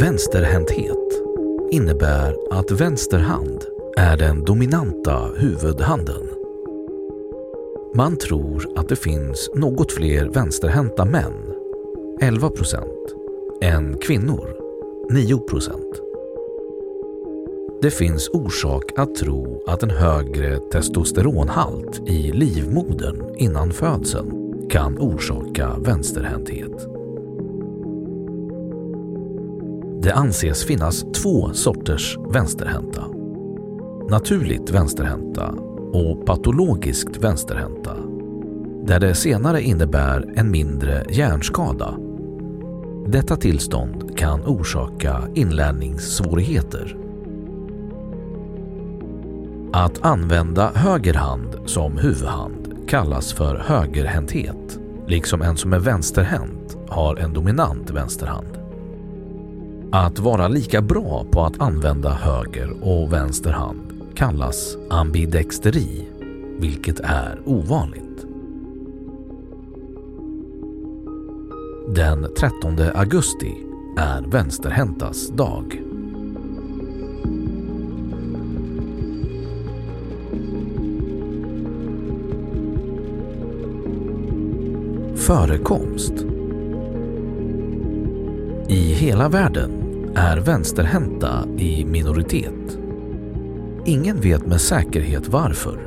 Vänsterhänthet innebär att vänster hand är den dominanta huvudhanden. Man tror att det finns något fler vänsterhänta män, 11 procent, än kvinnor, 9 procent. Det finns orsak att tro att en högre testosteronhalt i livmodern innan födseln kan orsaka vänsterhänthet. Det anses finnas två sorters vänsterhänta. Naturligt vänsterhänta och patologiskt vänsterhänta. Där det senare innebär en mindre hjärnskada. Detta tillstånd kan orsaka inlärningssvårigheter. Att använda höger hand som huvudhand kallas för högerhänthet, liksom en som är vänsterhänt har en dominant vänsterhand. Att vara lika bra på att använda höger och vänster hand kallas ambidexteri, vilket är ovanligt. Den 13 augusti är vänsterhäntas dag. Förekomst i hela världen är vänsterhänta i minoritet. Ingen vet med säkerhet varför.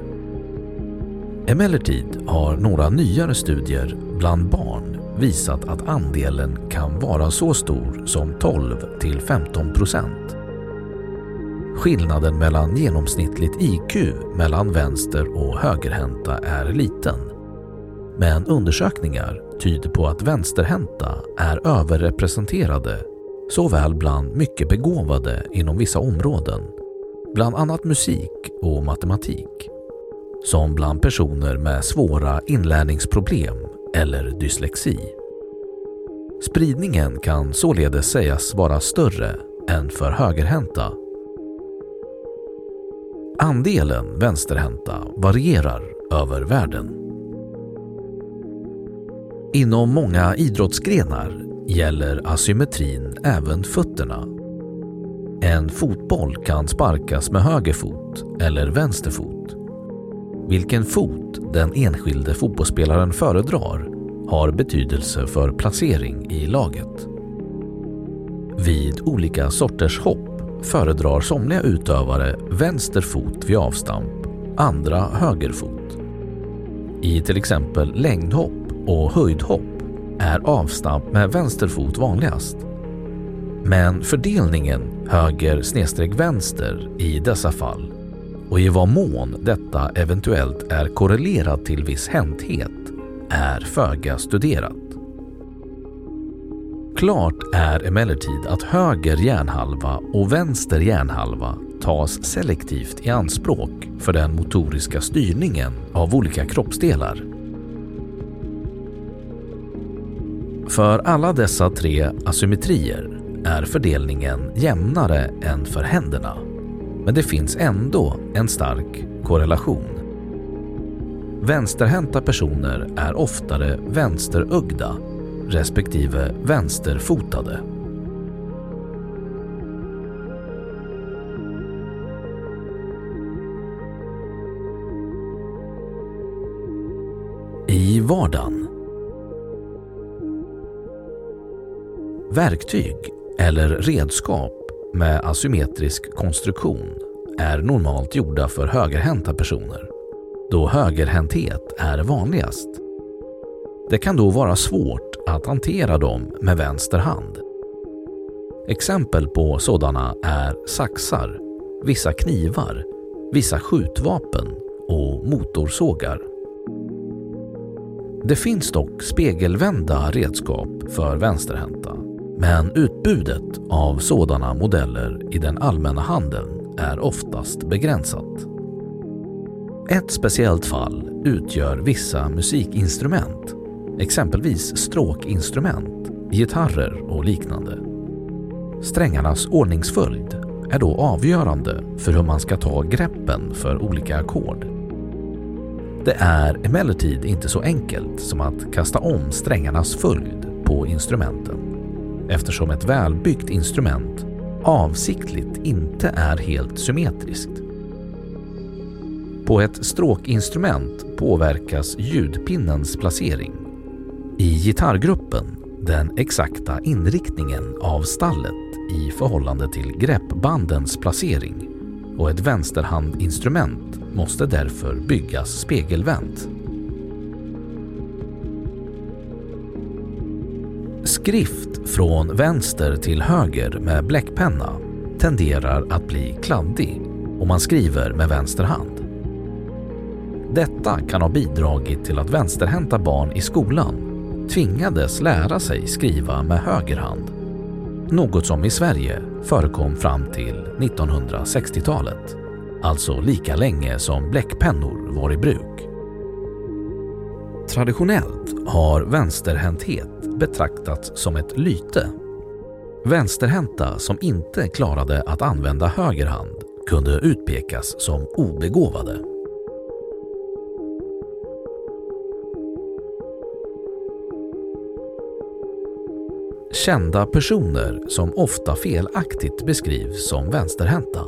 Emellertid har några nyare studier bland barn visat att andelen kan vara så stor som 12 till 15 procent. Skillnaden mellan genomsnittligt IQ mellan vänster och högerhänta är liten. Men undersökningar tyder på att vänsterhänta är överrepresenterade såväl bland mycket begåvade inom vissa områden, bland annat musik och matematik, som bland personer med svåra inlärningsproblem eller dyslexi. Spridningen kan således sägas vara större än för högerhänta. Andelen vänsterhänta varierar över världen. Inom många idrottsgrenar gäller asymmetrin även fötterna. En fotboll kan sparkas med höger fot eller vänster fot. Vilken fot den enskilde fotbollsspelaren föredrar har betydelse för placering i laget. Vid olika sorters hopp föredrar somliga utövare vänster fot vid avstamp, andra höger fot. I till exempel längdhopp och höjdhopp är avstamp med vänster fot vanligast. Men fördelningen höger snedstreck vänster i dessa fall och i vad mån detta eventuellt är korrelerat till viss hänthet är föga studerat. Klart är emellertid att höger hjärnhalva och vänster hjärnhalva tas selektivt i anspråk för den motoriska styrningen av olika kroppsdelar. För alla dessa tre asymmetrier är fördelningen jämnare än för händerna. Men det finns ändå en stark korrelation. Vänsterhänta personer är oftare vänsterögda respektive vänsterfotade. I vardagen Verktyg eller redskap med asymmetrisk konstruktion är normalt gjorda för högerhänta personer, då högerhänthet är vanligast. Det kan då vara svårt att hantera dem med vänster hand. Exempel på sådana är saxar, vissa knivar, vissa skjutvapen och motorsågar. Det finns dock spegelvända redskap för vänsterhänta men utbudet av sådana modeller i den allmänna handeln är oftast begränsat. Ett speciellt fall utgör vissa musikinstrument, exempelvis stråkinstrument, gitarrer och liknande. Strängarnas ordningsföljd är då avgörande för hur man ska ta greppen för olika ackord. Det är emellertid inte så enkelt som att kasta om strängarnas följd på instrumenten eftersom ett välbyggt instrument avsiktligt inte är helt symmetriskt. På ett stråkinstrument påverkas ljudpinnens placering. I gitarrgruppen den exakta inriktningen av stallet i förhållande till greppbandens placering och ett vänsterhandinstrument måste därför byggas spegelvänt. Skrift från vänster till höger med bläckpenna tenderar att bli kladdig om man skriver med vänster hand. Detta kan ha bidragit till att vänsterhänta barn i skolan tvingades lära sig skriva med höger hand. Något som i Sverige förekom fram till 1960-talet, alltså lika länge som bläckpennor var i bruk. Traditionellt har vänsterhänthet betraktats som ett lyte. Vänsterhänta som inte klarade att använda höger hand kunde utpekas som obegåvade. Kända personer som ofta felaktigt beskrivs som vänsterhänta.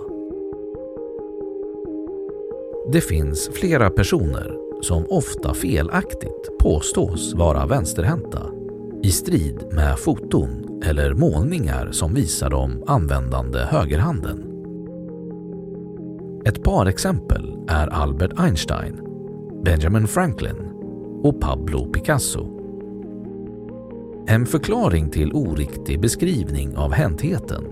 Det finns flera personer som ofta felaktigt påstås vara vänsterhänta i strid med foton eller målningar som visar dem användande högerhanden. Ett par exempel är Albert Einstein, Benjamin Franklin och Pablo Picasso. En förklaring till oriktig beskrivning av häntheten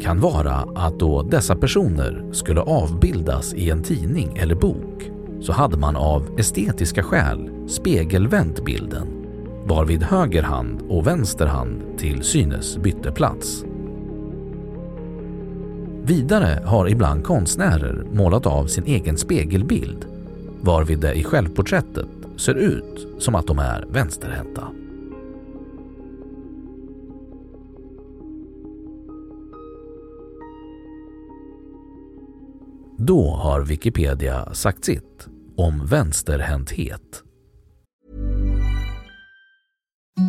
kan vara att då dessa personer skulle avbildas i en tidning eller bok så hade man av estetiska skäl spegelvänt bilden varvid höger hand och vänster hand till synes bytte plats. Vidare har ibland konstnärer målat av sin egen spegelbild varvid det i självporträttet ser ut som att de är vänsterhänta. Då har Wikipedia sagt sitt om vänsterhänthet.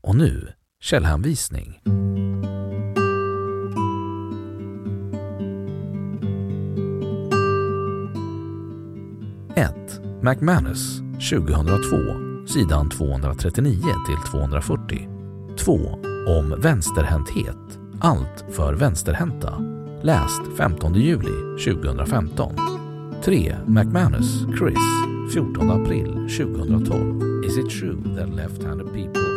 Och nu källhänvisning. McManus 2002, sidan 239 till 240. 2. Om vänsterhänthet. Allt för vänsterhänta. Läst 15 juli 2015. 3. McManus, Chris 14 april 2012. Is it true that left-handed people?